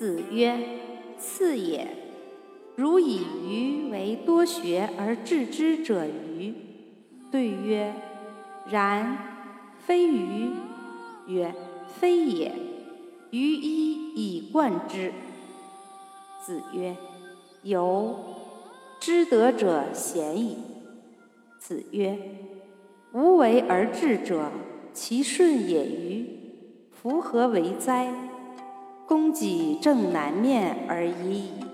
子曰：“次也。如以鱼为多学而治之者愚。”对曰：“然，非鱼。”曰：“非也。鱼一以贯之。”子曰：“由，知德者贤矣。”子曰：“无为而治者，其顺也与？夫何为哉？”供给正南面而已矣。